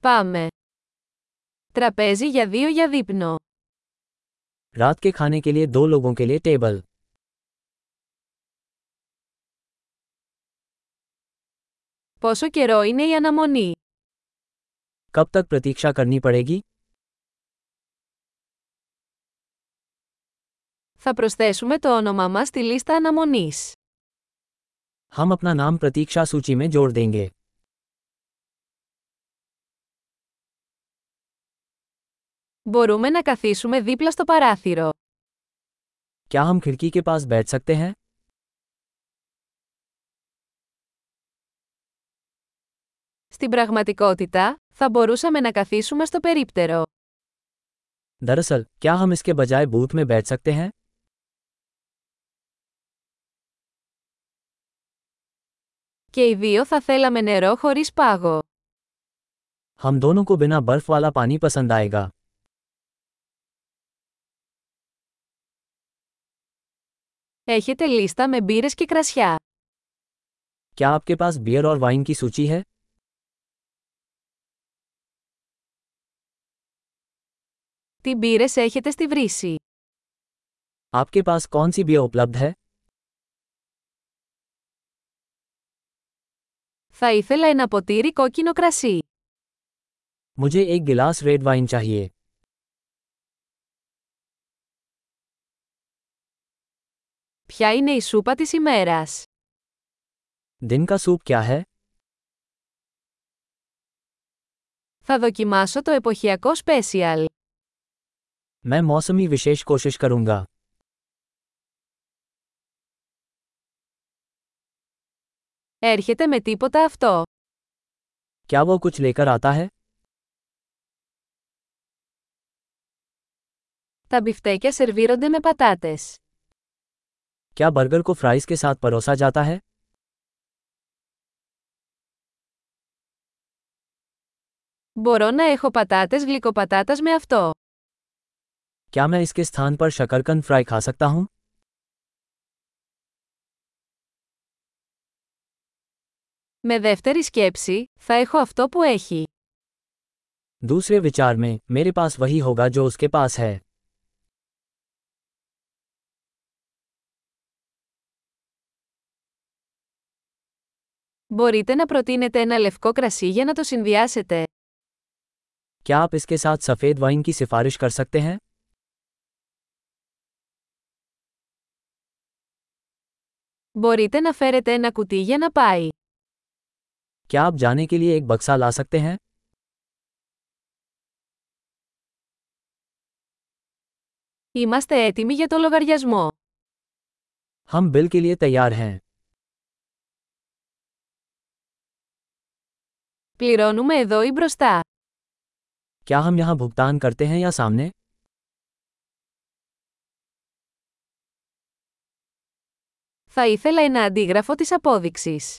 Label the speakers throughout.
Speaker 1: Πάμε. Τραπέζι για δύο για δείπνο.
Speaker 2: रात के खाने के लिए दो लोगों के लिए टेबल
Speaker 1: Πόσο καιρό είναι η αναμονή.
Speaker 2: कब तक प्रतीक्षा करनी पड़ेगी
Speaker 1: Θα προσθέσουμε το όνομά μας στη λίστα αναμονής.
Speaker 2: हम अपना नाम प्रतीक्षा सूची में जोड़ देंगे
Speaker 1: Μπορούμε να καθίσουμε δίπλα στο παράθυρο.
Speaker 2: क्या हम खिड़की के पास बैठ सकते हैं
Speaker 1: Στην πραγματικότητα, θα μπορούσαμε να καθίσουμε στο περίπτερο.
Speaker 2: दरअसल क्या हम इसके बजाय बूथ में बैठ सकते हैं
Speaker 1: Και οι δύο θα θέλαμε νερό χωρίς πάγο.
Speaker 2: हम दोनों को बिना बर्फ वाला पानी पसंद आएगा
Speaker 1: Έχετε λίστα με μπύρες και κρασιά.
Speaker 2: क्या आपके पास बियर और वाइन की सूची है
Speaker 1: Τι μπύρες έχετε στη βρύση.
Speaker 2: आपके पास कौन सी बियर उपलब्ध है
Speaker 1: Θα ήθελα ένα ποτήρι κόκκινο κρασί.
Speaker 2: मुझे एक गिलास रेड वाइन चाहिए
Speaker 1: Ποια είναι η σούπα της ημέρας.
Speaker 2: दिन का सूप क्या है
Speaker 1: Θα δοκιμάσω το εποχιακό σπέσιαλ.
Speaker 2: मैं मौसमी विशेष कोशिश करूंगा
Speaker 1: Έρχεται με τίποτα αυτό.
Speaker 2: क्या वो कुछ लेकर आता है
Speaker 1: Τα μπιφτέκια σερβίρονται με πατάτες.
Speaker 2: क्या बर्गर को फ्राइज के साथ परोसा जाता है
Speaker 1: Μπορώ να έχω πατάτες γλυκοπατάτας με αυτό.
Speaker 2: क्या मैं इसके स्थान पर शकरकंद फ्राई खा सकता हूँ
Speaker 1: Με δεύτερη σκέψη, θα έχω αυτό που έχει.
Speaker 2: दूसरे विचार में मेरे पास वही होगा जो उसके पास है
Speaker 1: Μπορείτε να προτείνετε ένα λευκό κρασί για να το συνδυάσετε.
Speaker 2: क्या आप इसके साथ सफ़ेद वाइन की सिफारिश कर सकते हैं
Speaker 1: Μπορείτε να φέρετε ένα κουτί για να πάει.
Speaker 2: क्या आप जाने के लिए एक बक्सा ला सकते हैं
Speaker 1: Είμαστε έτοιμοι για το λογαριασμό.
Speaker 2: हम बिल के लिए तैयार हैं
Speaker 1: Πληρώνουμε εδώ ή μπροστά.
Speaker 2: क्या हम यहाँ भुगतान करते हैं या सामने
Speaker 1: Θα ήθελα ένα αντίγραφο της απόδειξης.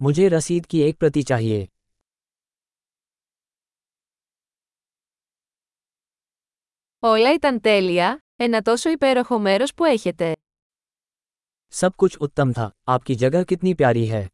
Speaker 2: मुझे रसीद की एक प्रति चाहिए
Speaker 1: Όλα ήταν τέλεια, ένα τόσο υπέροχο μέρος που έχετε.
Speaker 2: सब कुछ उत्तम था आपकी जगह कितनी प्यारी है